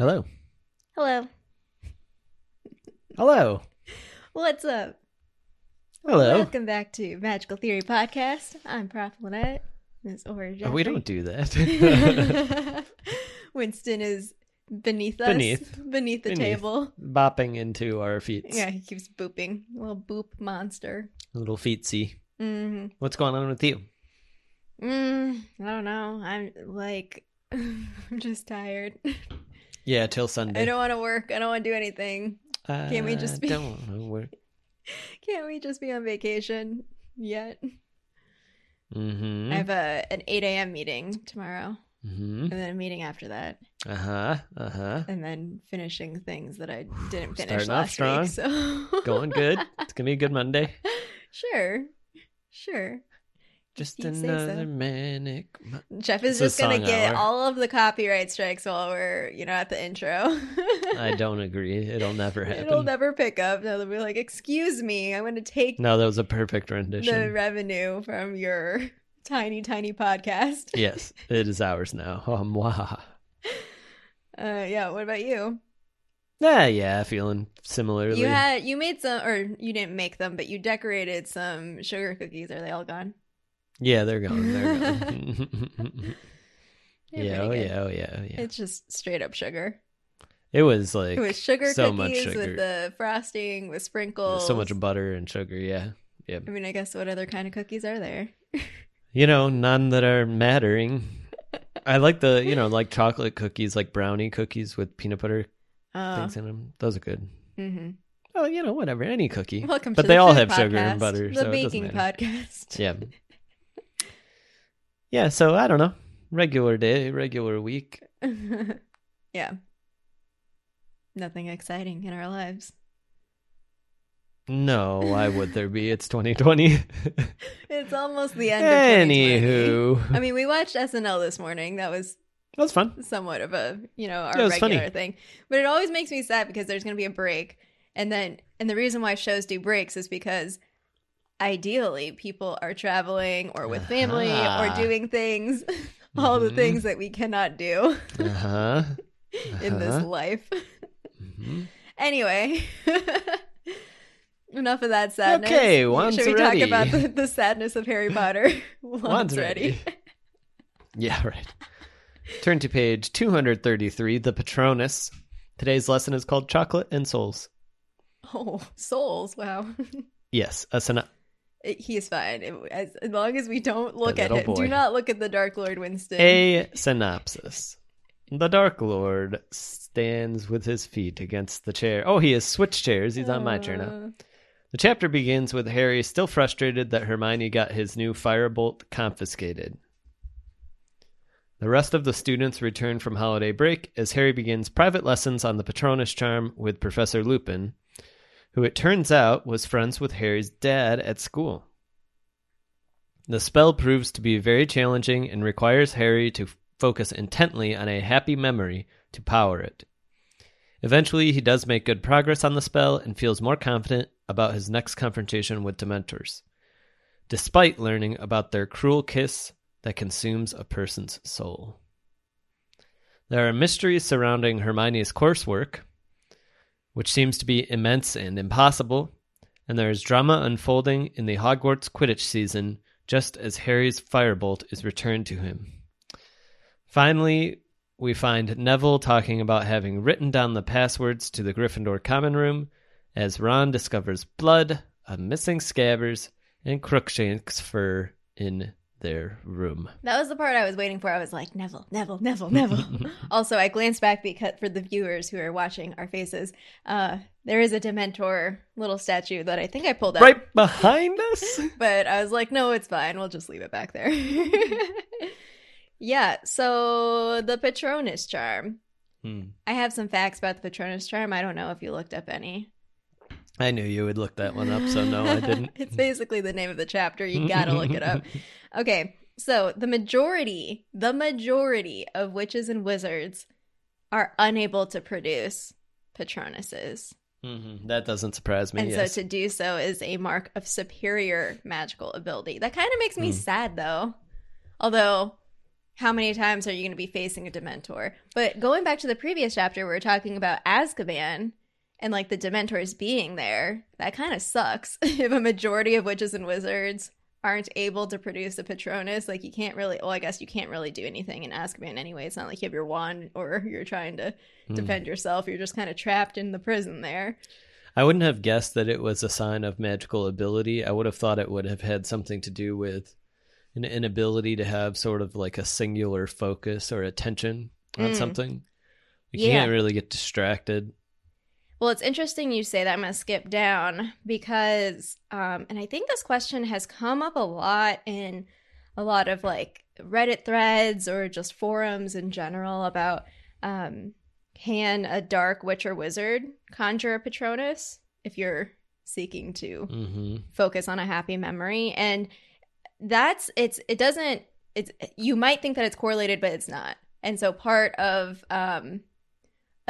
Hello. Hello. Hello. What's up? Hello. Welcome back to Magical Theory Podcast. I'm Prof. Lynette. Ms. Or Oh, we don't do that. Winston is beneath us. Beneath. Beneath the Beneath. table. Bopping into our feet. Yeah, he keeps booping. Little boop monster. Little feetsy. hmm What's going on with you? Mm, I don't know. I'm like, I'm just tired. Yeah, till Sunday. I don't want to work. I don't want to do anything. can't we just Uh, be- Don't work. Can't we just be on vacation yet? Mm-hmm. I have a an 8 a.m. meeting tomorrow, Mm-hmm. and then a meeting after that, Uh-huh. Uh-huh. and then finishing things that I didn't finish Starting last strong. week. So Going good. It's gonna be a good Monday. sure, sure. Just say so. another manic. mo- Jeff is It's just gonna get hour. all of the copyright strikes while we're, you know, at the intro. I don't agree. It'll never happen. It'll never pick up. No, They'll be like, "Excuse me, I'm to take No, that was a perfect rendition. the revenue from your tiny, tiny podcast." yes, it is ours now. Oh, mwah. Uh, yeah. What about you? Yeah, yeah, feeling similarly. You had you made some, or you didn't make them, but you decorated some sugar cookies. Are they all gone? Yeah, they're gone. They're gone. They're yeah, oh yeah, oh yeah, oh yeah. It's just straight up sugar. It was like It was sugar so cookies much sugar. with the frosting with sprinkles. so much butter and sugar. Yeah, yeah. I mean, I guess what other kind of cookies are there? You know, none that are mattering. I like the you know like chocolate cookies, like brownie cookies with peanut butter Oh, things in them. Those are good. Mm-hmm. Oh, you know, whatever, any cookie. welcome. But to they the all have sugar and butter, The so baking podcast. Yeah. Yeah, so I don't know. Regular day, regular week. yeah. Nothing exciting in our lives. No, why would there be? It's 2020. It's almost the end. Of 2020. Anywho, I mean, we watched SNL this morning. That was that was fun. somewhat of a you know our regular funny. thing but it always makes me sad because there's going to be a break and then and the reason why shows do breaks is because ideally people are traveling or with family Ah. or doing things all the Mhm. things that we cannot do Uh huh. in this life Mhm. anyway enough of that sadness Okay, one's should we ready. talk about the, the sadness of harry potter one's, One's ready. Yeah, right. Turn to page 233, the Patronus. Today's lesson is called Chocolate and Souls. oh souls wow Yes, a He is fine. As, as long as we don't look The at him. Do not look at the Dark Lord Winston. A synopsis. The Dark Lord stands with his feet against the chair. Oh, he has switched chairs. He's on my chair now. Uh, The chapter begins with Harry still frustrated that Hermione got his new firebolt confiscated. The rest of the students return from holiday break as Harry begins private lessons on the Patronus charm with Professor Lupin, who it turns out was friends with Harry's dad at school. The spell proves to be very challenging and requires Harry to focus intently on a happy memory to power it. Eventually, he does make good progress on the spell and feels more confident about his next confrontation with Dementors, despite learning about their cruel kiss that consumes a person's soul. There are mysteries surrounding Hermione's coursework, which seems to be immense and impossible, and there is drama unfolding in the Hogwarts Quidditch season just as Harry's firebolt is returned to him. Finally, we find Neville talking about having written down the passwords to the Gryffindor common room as Ron discovers blood, a missing Scabbers, and Crookshanks' fur in their room. that was the part I was waiting for. I was like, Neville, Neville, Neville, Neville. also, I glanced back because for the viewers who are watching our faces, uh, there is a Dementor little statue that I think I pulled out. Right behind us? But I was like, no, it's fine. We'll just leave it back there. yeah. So the Patronus charm. Hmm. I have some facts about the Patronus charm. I don't know if you looked up any. I knew you would look that one up, so no, I didn't. it's basically the name of the chapter. You gotta look it up. Okay, so the majority, the majority of witches and wizards are unable to produce Patronuses. Mhm. That doesn't surprise me. And yes. so to do so is a mark of superior magical ability. That kind of makes me Hmm. sad though. Although how many times are you going to be facing a Dementor? But going back to the previous chapter, we were talking about Azkaban and like the Dementors being there. That kind of sucks. if a majority of witches and wizards aren't able to produce a Patronus, like you can't really. Well, I guess you can't really do anything in Azkaban anyway. It's not like you have your wand or you're trying to Hmm. defend yourself. You're just kind of trapped in the prison there. I wouldn't have guessed that it was a sign of magical ability. I would have thought it would have had something to do with an inability to have sort of like a singular focus or attention on Mm. something. You Yeah. can't really get distracted. Well, it's interesting you say that. I'm going to skip down because, um, and I think this question has come up a lot in a lot of like Reddit threads or just forums in general about um, can a dark witch or wizard conjure a Patronus if you're seeking to hmm focus on a happy memory and that's it's it doesn't it's you might think that it's correlated but it's not and so part of um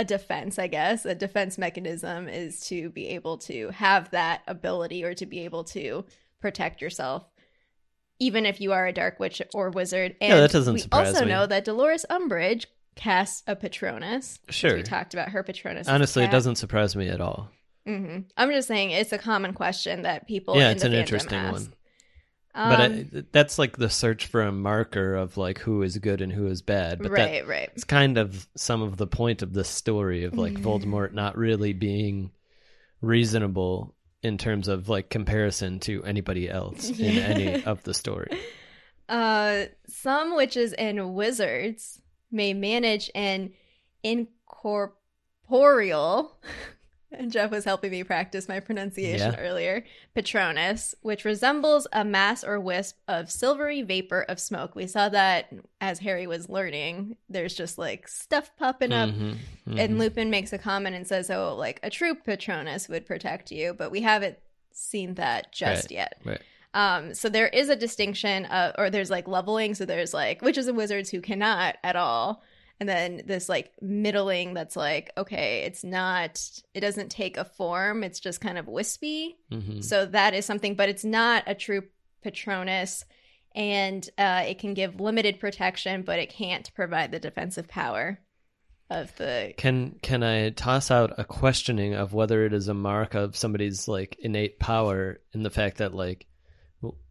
a defense i guess a defense mechanism is to be able to have that ability or to be able to protect yourself even if you are a dark witch or wizard and Yeah, that doesn't we surprise also me. know that dolores umbridge casts a patronus Sure. we talked about her patronus Honestly, it doesn't surprise me at all. hmm I'm just saying it's a common question that people. yeah, it's an interesting ask. one. But Um, I, that's like the search for a marker of like who is good and who is bad. But right, right. it's kind of some of the point of the story of like Mm. Voldemort not really being reasonable in terms of like comparison to anybody else in any of the story. Uh, some witches and wizards may manage an incorporeal. And Jeff was helping me practice my pronunciation Yeah. earlier. Patronus, which resembles a mass or wisp of silvery vapor of smoke. We saw that as Harry was learning. There's just like stuff popping up Mhm, and mhm. Lupin makes a comment and says, "Oh, like a true Patronus would protect you," but we haven't seen that just Right, yet. right. Um, so there is a distinction, uh, or there's like leveling. So there's like witches and wizards who cannot at all, and then this like middling that's like, okay, it's not, it doesn't take a form. It's just kind of wispy. Mhm. So that is something, but it's not a true Patronus. And uh, it can give limited protection, but it can't provide the defensive power of the Can can I toss out a questioning of whether it is a mark of somebody's like innate power in the fact that like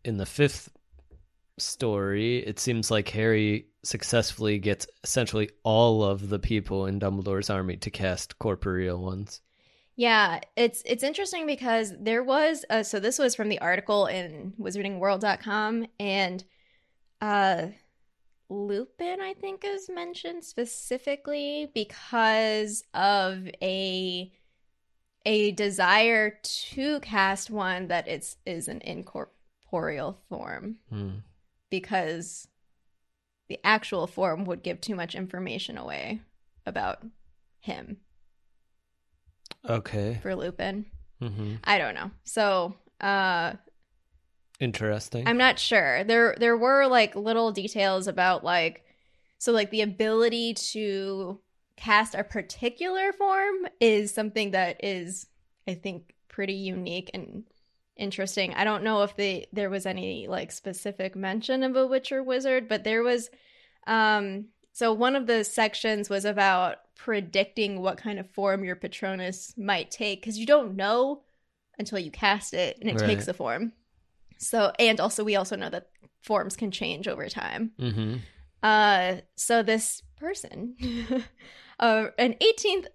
in the fifth story it seems like Harry successfully gets essentially all of the people in Dumbledore's army to cast corporeal ones. Yeah, it's it's interesting because there was uh, so this was from the article in wizardingworld.com and uh Lupin I think is mentioned specifically because of a a desire to cast one that it's is an incorporeal form Hmm. Because the actual form would give too much information away about him Okay. for Lupin. hmm I don't know. So, uh Interesting. I'm not sure. There there were like little details about like so like the ability to cast a particular form is something that is I think pretty unique and interesting. I don't know if they there was any like specific mention of a witch or wizard, but there was um so one of the sections was about predicting what kind of form your patronus might take cuz you don't know until you cast it and it Right. takes a form. So and also we also know that forms can change over time. hmm Uh, so this person, uh, an 18th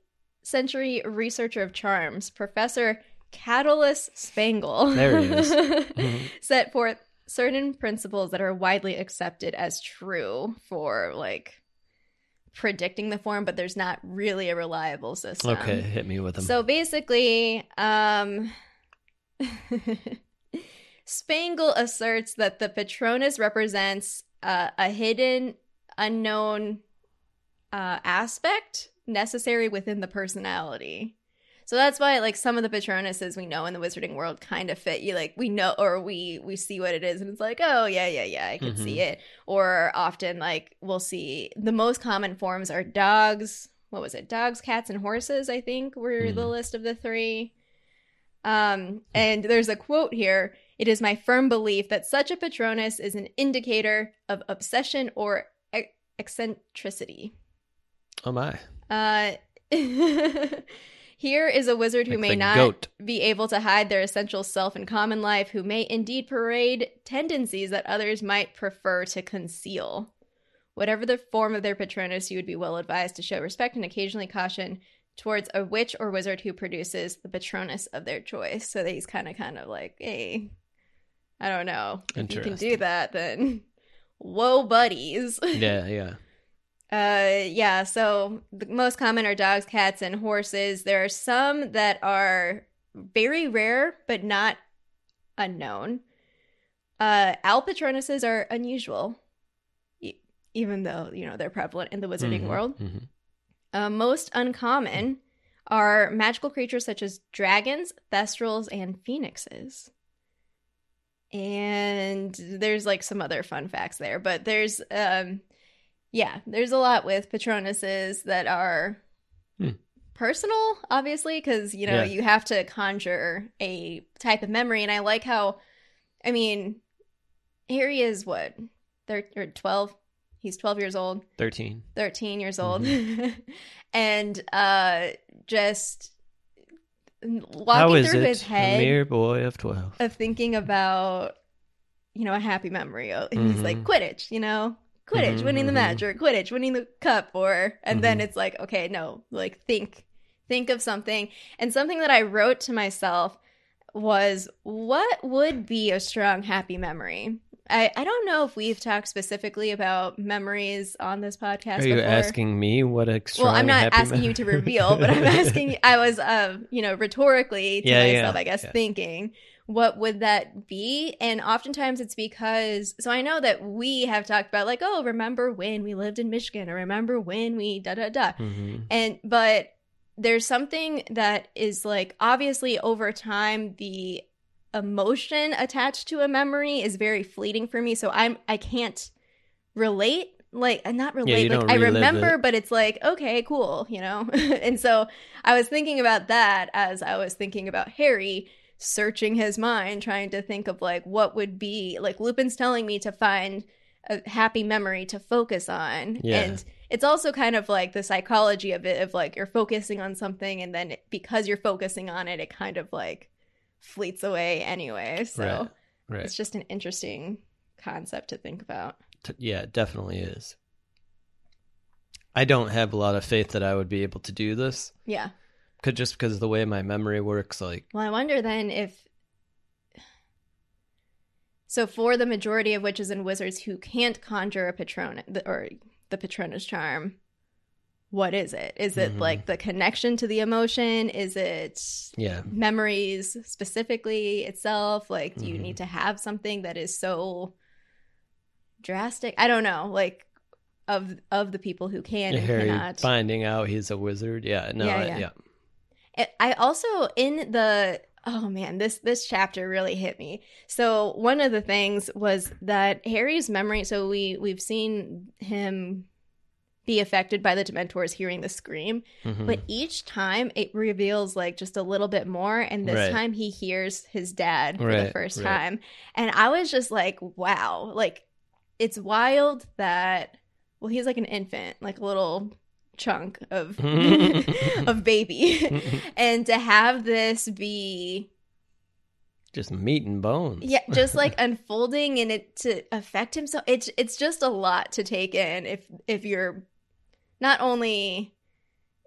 century researcher of charms, Professor Catullus Spangle, There he is. Set forth certain principles that are widely accepted as true for like predicting the form, but there's not really a reliable system. Okay, hit me with them. So basically, um, Spangle asserts that the Patronus represents uh, a hidden, unknown uh, aspect necessary within the personality. So that's why, like, some of the Patronuses we know in the Wizarding world kind of fit you. Like, we know, or we we see what it is, and it's like, oh yeah, yeah, yeah, I can see it. Or often, like, we'll see the most common forms are dogs. What was it? Dogs, cats, and horses. I think were the Hmm. list of the three. Um, and there's a quote here. It is my firm belief that such a Patronus is an indicator of obsession or e- eccentricity. Oh my. Uh, here is a wizard who Like may not goat. be able to hide their essential self in common life, who may indeed parade tendencies that others might prefer to conceal. Whatever the form of their patronus, you would be well advised to show respect and occasionally caution towards a witch or wizard who produces the patronus of their choice. So that he's kind of, kind of like, hey, I don't know. If you can do that, then whoa, buddies. Yeah, yeah. Uh, yeah. So the most common are dogs, cats, and horses. There are some that are very rare, but not unknown. Uh, owl patronuses are unusual, e- even though you know they're prevalent in the wizarding Mhm, world. mhm. Uh, most uncommon are magical creatures such as dragons, thestrals, and phoenixes. And there's like some other fun facts there, but there's um yeah, there's a lot with patronuses that are Hmm. personal, obviously, because you know Yeah. you have to conjure a type of memory, and I like how, I mean, Harry is what, thir- or twelve? He's twelve years old. 13. 13 years old and uh just How walking is through it? his A head mere boy of 12. of thinking about you know a happy memory and he's like Mhm. quidditch you know quidditch Mhm, winning the mhm. match or quidditch winning the cup or and then Mhm. it's like okay no like think think of something and something that i wrote to myself was what would be a strong happy memory I, I don't know if we've talked specifically about memories on this podcast Are you before. asking me what a strong Well, I'm not asking you to reveal, but I'm asking. I was, um, you know, rhetorically to Yeah, myself, yeah, I guess, yeah. thinking, what would that be? And oftentimes it's because, so I know that we have talked about, like, oh, remember when we lived in Michigan, or remember when we da da da, Mhm. and but there's something that is like obviously over time the emotion attached to a memory is very fleeting for me so i'm i can't relate like uh, not relate you like i remember it. but it's like okay cool you know and so i was thinking about that as i was thinking about harry searching his mind trying to think of like what would be like lupin's telling me to find a happy memory to focus on Yeah. and it's also kind of like the psychology of it of like you're focusing on something and then it, because you're focusing on it it kind of like fleets away anyway so Right. Right. it's just an interesting concept to think about T- yeah, it definitely is. I don't have a lot of faith that I would be able to do this. yeah Could just because of the way my memory works, like well i wonder then if so for the majority of witches and wizards who can't conjure a patron or the patronus charm what is it is it Mhm. like the connection to the emotion is it yeah, memories specifically itself like do you Mhm. need to have something that is so drastic i don't know like of of the people who can and Harry cannot finding out he's a wizard. Yeah, no, Yeah, I- yeah. I also in the oh man this this chapter really hit me so one of the things was that harry's memory so we we've seen him be affected by the dementors hearing the scream Mhm. but each time it reveals like just a little bit more and this Right. time he hears his dad for the first right. time and i was just like wow like it's wild that well he's like an infant like a little chunk of of baby and to have this be just meat and bones. yeah just like unfolding and it to affect him so it's it's just a lot to take in if if you're not only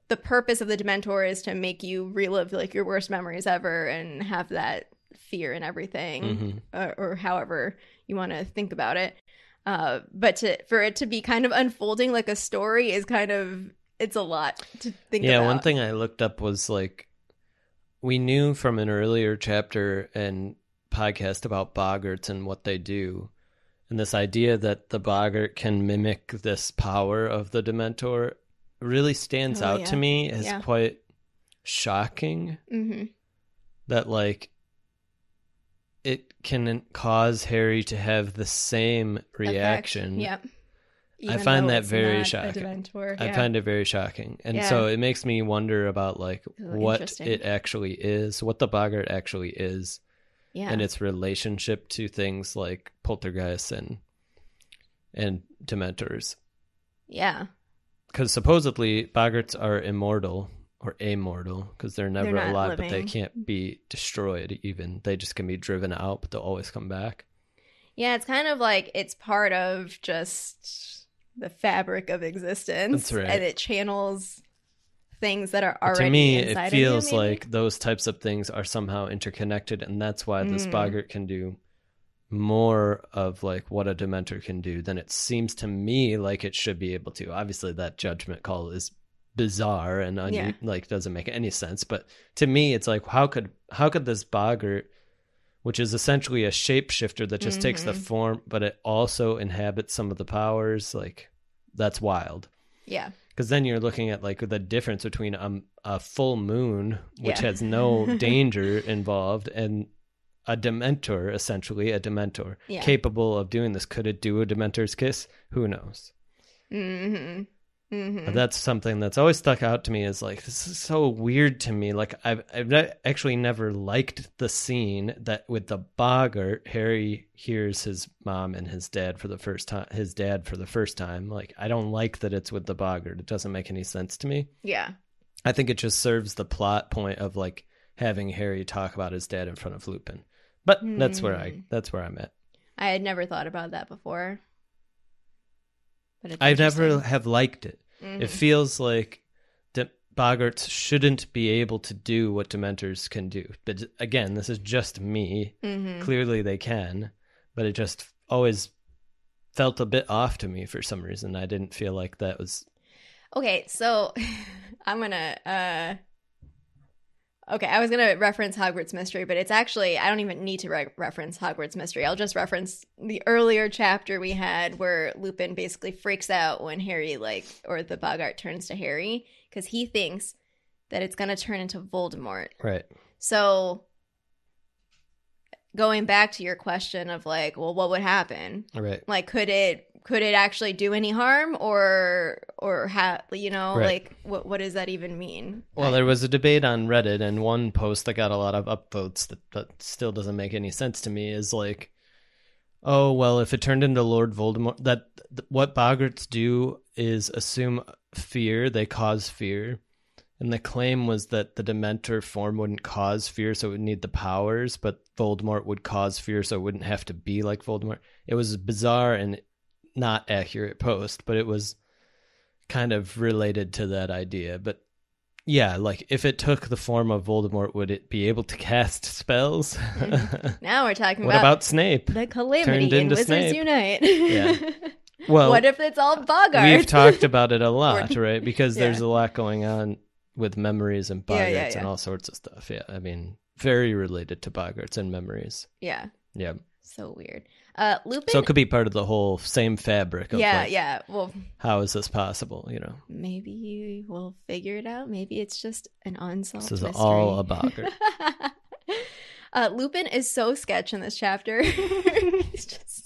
the purpose of the dementor is to make you relive like your worst memories ever and have that fear and everything Mhm. or, or however you want to think about it uh but to for it to be kind of unfolding like a story is kind of it's a lot to think about. yeah, about one thing I looked up was like we knew from an earlier chapter and podcast about boggarts and what they do. And this idea that the boggart can mimic this power of the Dementor really stands Oh, out yeah. to me as Yeah. quite shocking hmm that like it can cause Harry to have the same reaction. Yep. I find that very shocking. Dementor, I find it very shocking. And Yeah. so it makes me wonder about like what it actually is, what the boggart actually is, yeah. and its relationship to things like poltergeists and and dementors. Yeah. because supposedly boggarts are immortal or immortal because they're never not alive, but they can't be destroyed. Even they just can be driven out, but they'll always come back. Yeah, it's kind of like it's part of just the fabric of existence. That's right. And it channels things that are already. But to me, it feels you, like those types of things are somehow interconnected, and that's why this Mm. boggart can do more of like what a dementor can do than it seems to me like it should be able to. Obviously, that judgment call is bizarre and un- Yeah. like doesn't make any sense. But to me, it's like how could how could this boggart, which is essentially a shapeshifter that just takes the Mhm. form, but it also inhabits some of the powers, like that's wild Yeah. because then you're looking at like the difference between um, a full moon which Yeah. has no danger involved and a dementor essentially a dementor Yeah. capable of doing this could it do a dementor's kiss who knows Mm-hmm. Mm-hmm. that's something that's always stuck out to me is like this is so weird to me like i've, I've ne- actually never liked the scene that with the boggart harry hears his mom and his dad for the first time his dad for the first time like i don't like that it's with the boggart it doesn't make any sense to me yeah. I think it just serves the plot point of like having Harry talk about his dad in front of Lupin. But that's where I Hmm. that's where I'm at. I had never thought about that before. But it's I never have liked it. Mhm. It feels like De- Boggarts shouldn't be able to do what Dementors can do. But again, this is just me. Mhm. Clearly they can, but it just always felt a bit off to me for some reason. I didn't feel like that was Okay, so I'm gonna. uh Okay, I was gonna reference Hogwarts Mystery, but it's actually I don't even need to re- reference Hogwarts Mystery. I'll just reference the earlier chapter we had where Lupin basically freaks out when Harry like or the Boggart turns to Harry because he thinks that it's gonna turn into Voldemort. right. So going back to your question of like, well, what would happen? Right. like could it could it actually do any harm or or ha you know Right. like what what does that even mean Well, there was a debate on Reddit, and one post that got a lot of upvotes that, that still doesn't make any sense to me is like, oh, well, if it turned into Lord Voldemort, that th- what Boggarts do is assume fear, they cause fear. And the claim was that the Dementor form wouldn't cause fear, so it would need the powers, but Voldemort would cause fear, so it wouldn't have to be like Voldemort. It was bizarre and not accurate post, but it was kind of related to that idea. But yeah, like if it took the form of Voldemort, would it be able to cast spells? now we're talking what about, about Snape? the calamity in wizards Snape? unite Yeah. Well, what if it's all boggart? we've talked about it a lot, right? Because Yeah. there's a lot going on with memories and Yeah, boggarts yeah, and all sorts of stuff. Yeah, I mean, very related to boggarts and memories. yeah Yeah, so weird uh lupin so it could be part of the whole same fabric. Of yeah like, yeah well How is this possible? You know, maybe we'll figure it out maybe it's just an unsolved this is mystery. all a boggart. uh, Lupin is so sketch in this chapter. he's just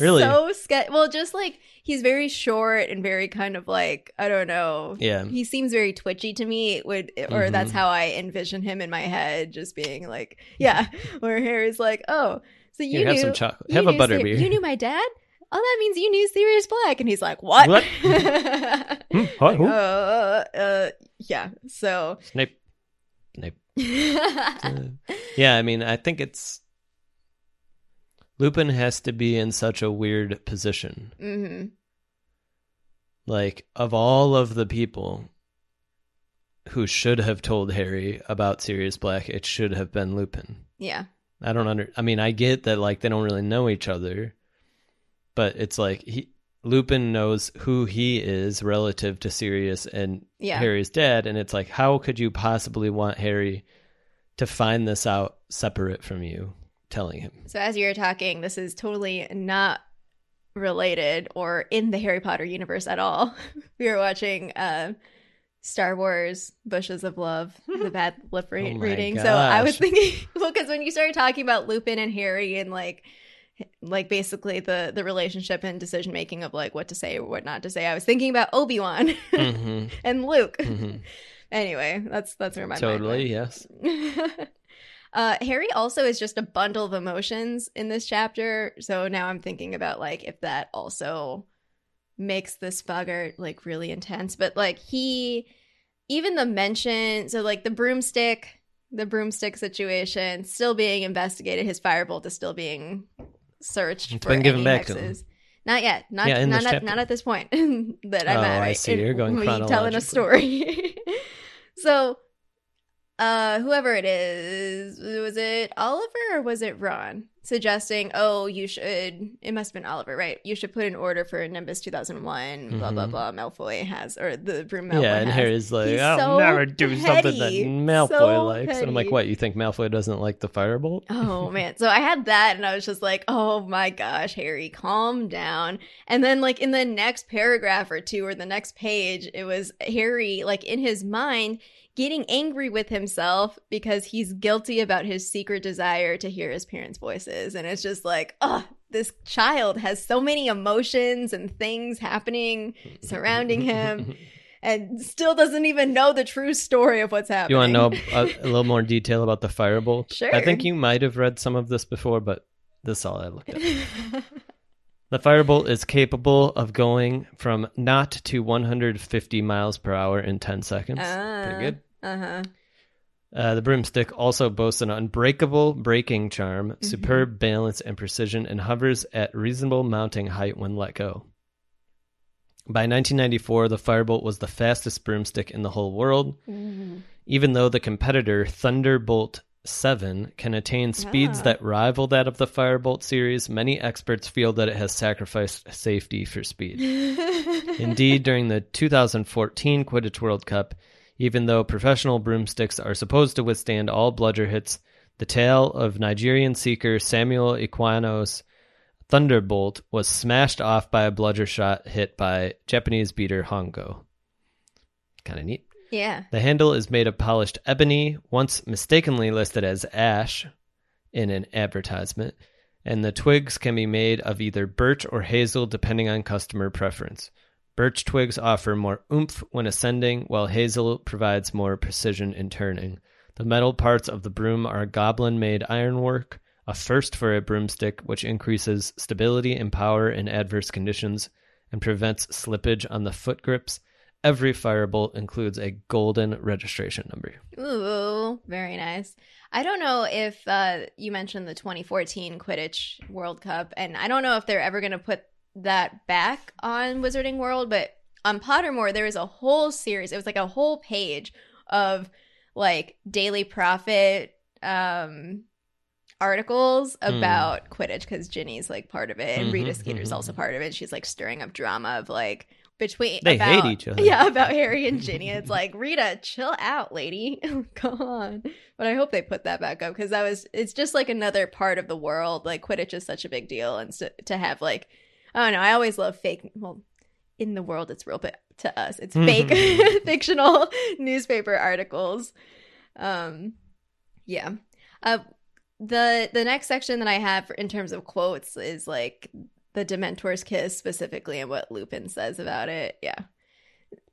Really? so sketch. Well, just like he's very short and very kind of like I don't know. Yeah. he seems very twitchy to me. Would or Mhm. that's how I envision him in my head, just being like, yeah. Where Harry's like, oh, so you Here, have knew some chocolate. Have a butterbeer. butter You knew my dad. Oh, that means you knew Sirius Black, and he's like, what? What? Hmm? What? Like, uh, uh, yeah. So. Snape. Snape. Uh, yeah, I mean, I think it's Lupin has to be in such a weird position. hmm Like of all of the people who should have told Harry about Sirius Black, it should have been Lupin. Yeah. I don't under I mean, I get that like they don't really know each other, but it's like he Lupin knows who he is relative to Sirius and Yeah. Harry's dad, and it's like, how could you possibly want Harry to find this out separate from you telling him? So as you're talking, this is totally not related or in the Harry Potter universe at all. we were watching uh, Star Wars: Bushes of Love, the bad lip re- Oh reading. So I was thinking, well, because when you started talking about Lupin and Harry and like. Like basically the the relationship and decision making of like what to say or what not to say. I was thinking about Obi Wan hmm and Luke. hmm Anyway, that's that's where my mind Totally, yes. uh, Harry also is just a bundle of emotions in this chapter. So now I'm thinking about like if that also makes this bugger like really intense. But like he, even the mention, so like the broomstick, the broomstick situation still being investigated. His firebolt is still being searched. It's for been given back to him. hexes. Not yet. Not Yeah, not, at, not at this point that I'm Oh, at. I see. In- You're going telling a story. so, uh, whoever it is, was it Oliver or was it Ron suggesting, "Oh, you should." It must have been Oliver, right? You should put an order for Nimbus 2001. Blah blah Mhm. blah. Malfoy has, or the broom Malfoy yeah, and has. Harry's like, He's I'll so never do something that. Malfoy So likes. And I'm like, what? You think Malfoy doesn't like the firebolt? Oh man. So I had that and I was just like, oh my gosh, Harry, calm down. And then like in the next paragraph or two or the next page, it was Harry like in his mind getting angry with himself because he's guilty about his secret desire to hear his parents' voices. And it's just like, oh, this child has so many emotions and things happening surrounding him and still doesn't even know the true story of what's happening. You want to know a, a little more detail about the firebolt? Sure. I think you might have read some of this before, but this is all I looked at. The firebolt is capable of going from not to 150 miles per hour in 10 seconds. Pretty ah. good. Uh huh. Uh, the broomstick also boasts an unbreakable braking charm, Mm-hmm. superb balance and precision, and hovers at reasonable mounting height when let go. By 1994, the Firebolt was the fastest broomstick in the whole world, even though the competitor Thunderbolt 7 can attain speeds Ah. that rival that of the Firebolt series. Many experts feel that it has sacrificed safety for speed. Indeed, during the 2014 Quidditch World Cup, even though professional broomsticks are supposed to withstand all bludger hits, the tail of Nigerian seeker Samuel Iquano's Thunderbolt was smashed off by a bludger shot hit by Japanese beater Hongo. Kind of neat. Yeah. The handle is made of polished ebony, once mistakenly listed as ash in an advertisement, and the twigs can be made of either birch or hazel depending on customer preference. Birch twigs offer more oomph when ascending, while hazel provides more precision in turning. The metal parts of the broom are goblin made ironwork, a first for a broomstick, which increases stability and power in adverse conditions and prevents slippage on the foot grips. Every firebolt includes a golden registration number. Ooh, very nice. I don't know if uh, you mentioned the 2014 Quidditch World Cup, and I don't know if they're ever going to put that back on Wizarding World, but on Pottermore, there was a whole series. It was like a whole page of like Daily Prophet um, articles Hmm. about Quidditch because Ginny's like part of it, and Rita Skeeter's also part of it. She's like stirring up drama of like between They hate each other. Yeah, about Harry and Ginny. It's like Rita, chill out, lady. Come on. But I hope they put that back up because that was. It's just like another part of the world. Like Quidditch is such a big deal, and so, to have like, I don't. I always love fake. Well, in the world, it's real, but to us, it's fake fictional newspaper articles. Um, yeah. Uh, the the next section that I have in terms of quotes is like the Dementor's kiss specifically and what Lupin says about it. Yeah.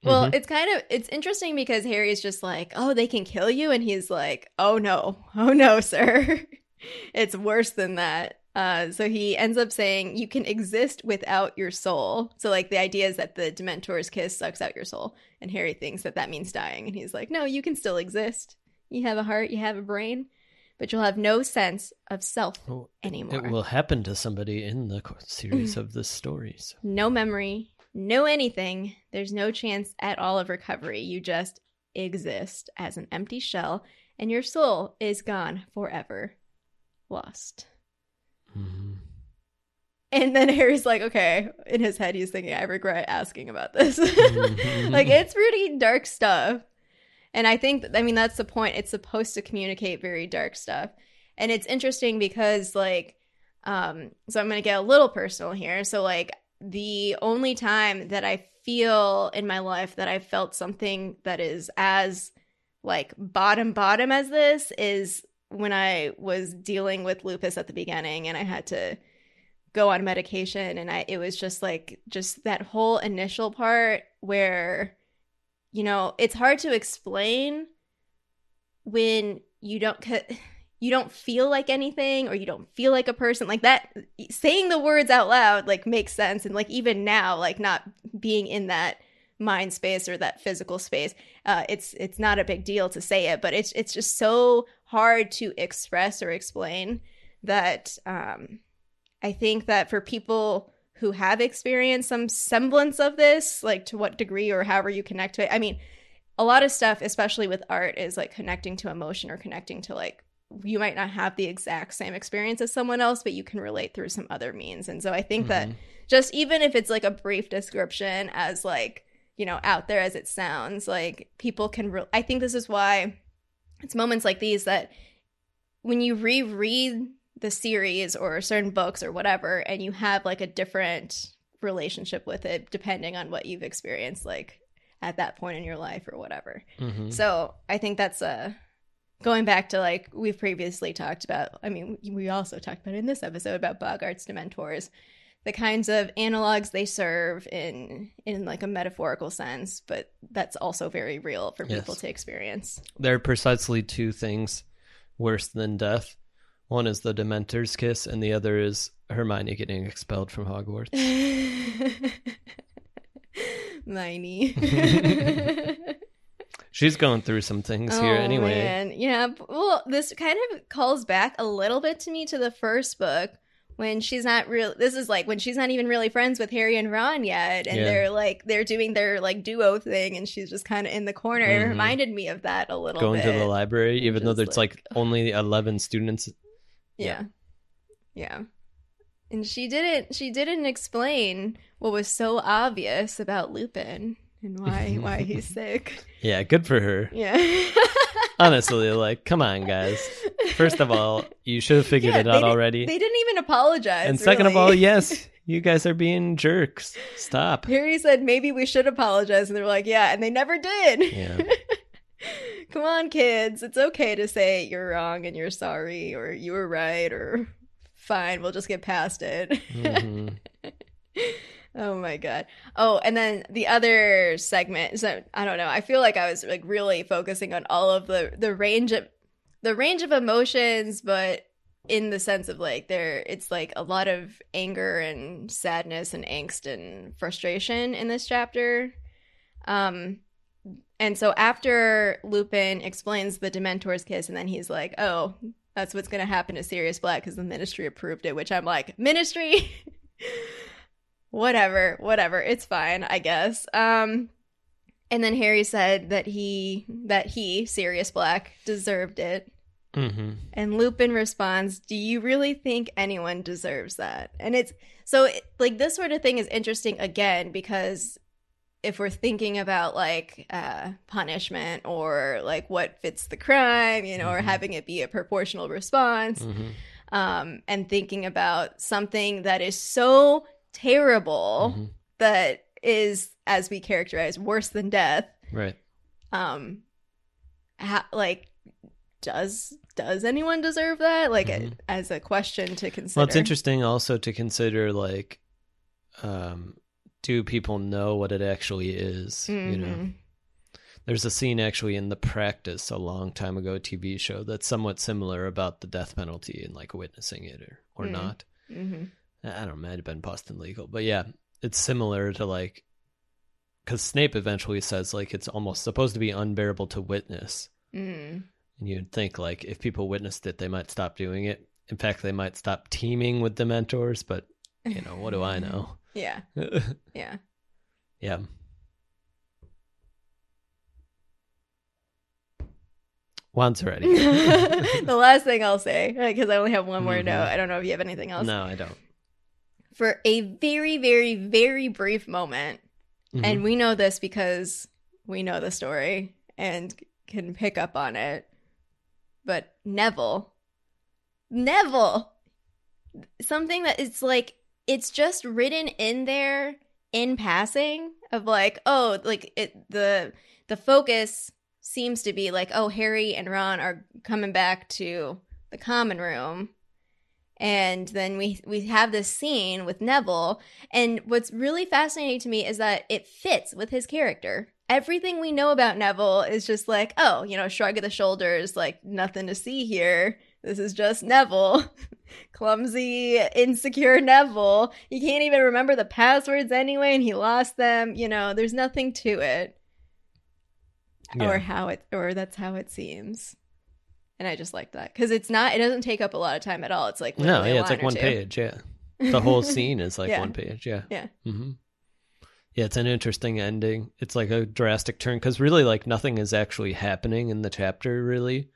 Well, Mhm. it's kind of it's interesting because Harry's just like, "Oh, they can kill you," and he's like, "Oh no, oh no, sir, it's worse than that." Uh, so he ends up saying, "You can exist without your soul." So like the idea is that the Dementor's kiss sucks out your soul, and Harry thinks that that means dying, and he's like, "No, you can still exist. You have a heart, you have a brain, but you'll have no sense of self Oh, anymore. It will happen to somebody in the series of the stories. no memory, no anything. There's no chance at all of recovery. You just exist as an empty shell, and your soul is gone forever. Lost. Mhm. And then Harry's like, okay, in his head, he's thinking, I regret asking about this. Mhm. like, it's pretty dark stuff. And I think, I mean, that's the point. It's supposed to communicate very dark stuff. And it's interesting because, like, um, so I'm going to get a little personal here. So, like, the only time that I feel in my life that I felt something that is as, like, bottom, bottom as this is when I was dealing with lupus at the beginning and I had to go on medication and I it was just like just that whole initial part where you know it's hard to explain when you don't you don't feel like anything or you don't feel like a person like that saying the words out loud like makes sense. And like even now like not being in that mind space or that physical space uh, it's it's not a big deal to say it but it's it's just so hard to express or explain that um, i think that for people who have experienced some semblance of this like to what degree or however you connect to it i mean a lot of stuff especially with art is like connecting to emotion or connecting to like you might not have the exact same experience as someone else, but you can relate through some other means. And so I think mm-hmm. that just even if it's like a brief description as like, you know, out there as it sounds, like people can re- I think this is why it's moments like these that when you reread the series or certain books or whatever and you have like a different relationship with it depending on what you've experienced like at that point in your life or whatever. Mm-hmm. So, I think that's a going back to like we've previously talked about i mean we also talked about in this episode about boggarts dementors the kinds of analogs they serve in in like a metaphorical sense but that's also very real for people to experience there are precisely two things worse than death one is the dementor's kiss and the other is hermione getting expelled from hogwarts Miney. She's going through some things oh, here anyway. Man. Yeah. Well, this kind of calls back a little bit to me to the first book when she's not real this is like when she's not even really friends with Harry and Ron yet and yeah. they're like they're doing their like duo thing and she's just kind of in the corner. Mm-hmm. It reminded me of that a little Going bit. to the library even though there's like, like only 11 students. Yeah. yeah. Yeah. And she didn't she didn't explain what was so obvious about Lupin and why why he's sick. Yeah, good for her. Yeah. Honestly, like, come on, guys. First of all, you should have figured yeah, it out already. They didn't even apologize. And second really. of all, yes, you guys are being jerks. Stop. Harry said maybe we should apologize, and they were like, yeah, and they never did. Yeah. come on, kids. It's okay to say you're wrong and you're sorry, or you were right, or fine. We'll just get past it. Mm-hmm. Oh my god. Oh, and then the other segment. So I don't know. I feel like I was like really focusing on all of the the range of the range of emotions, but in the sense of like there it's like a lot of anger and sadness and angst and frustration in this chapter. Um and so after Lupin explains the Dementor's kiss and then he's like, "Oh, that's what's going to happen to Sirius Black cuz the ministry approved it," which I'm like, "Ministry?" whatever, whatever. It's fine, I guess. Um and then Harry said that he that he, Sirius Black, deserved it. Mm-hmm. And Lupin responds, "Do you really think anyone deserves that?" And it's so it, like this sort of thing is interesting again because if we're thinking about like uh, punishment or like what fits the crime, you know, mm-hmm. or having it be a proportional response, mm-hmm. um, and thinking about something that is so terrible mm-hmm. that is as we characterize worse than death right um ha- like does does anyone deserve that like mm-hmm. a, as a question to consider well it's interesting also to consider like um do people know what it actually is mm-hmm. you know mm-hmm. there's a scene actually in the practice a long time ago tv show that's somewhat similar about the death penalty and like witnessing it or, or mm-hmm. not mm-hmm. I don't know, might have been Boston Legal, but yeah, it's similar to like because Snape eventually says like it's almost supposed to be unbearable to witness, mm. and you'd think like if people witnessed it, they might stop doing it. In fact, they might stop teaming with Dementors, But you know, what do I know? yeah, yeah, yeah. Once already. the last thing I'll say, because I only have one more mm-hmm. note. I don't know if you have anything else. No, I don't for a very, very, very brief moment. Mm-hmm. And we know this because we know the story and can pick up on it. But Neville, Neville, something that it's like, it's just written in there in passing of like, oh, like it, the, the focus seems to be like, oh, Harry and Ron are coming back to the common room and then we we have this scene with Neville and what's really fascinating to me is that it fits with his character. Everything we know about Neville is just like, oh, you know, shrug of the shoulders, like nothing to see here. This is just Neville. Clumsy, insecure Neville. He can't even remember the passwords anyway, and he lost them. You know, there's nothing to it. Yeah. Or how it or that's how it seems. And I just like that. Because it's not it doesn't take up a lot of time at all. It's like no, yeah, it's like one two. page. Yeah, the whole scene is like Yeah. one page. Yeah, Yeah. hmm Yeah, it's an interesting ending. It's like a drastic turn because really, like nothing is actually happening in the chapter, really,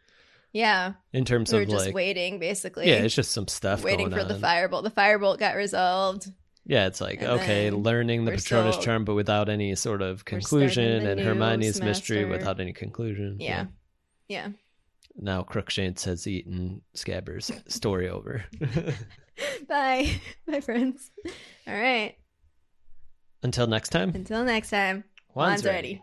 Yeah. in terms We were of just like. waiting basically. Yeah, it's just some stuff waiting for the on. firebolt. The firebolt got resolved. Yeah, it's like And okay, learning the Patronus still- charm, but without any sort of conclusion, and Hermione's mystery without any conclusion. Yeah. Yeah. Now Crookshanks has eaten Scabbers. Story over. Bye. Bye friends. All right. Until next time. Until next time. Juan's Juan's ready.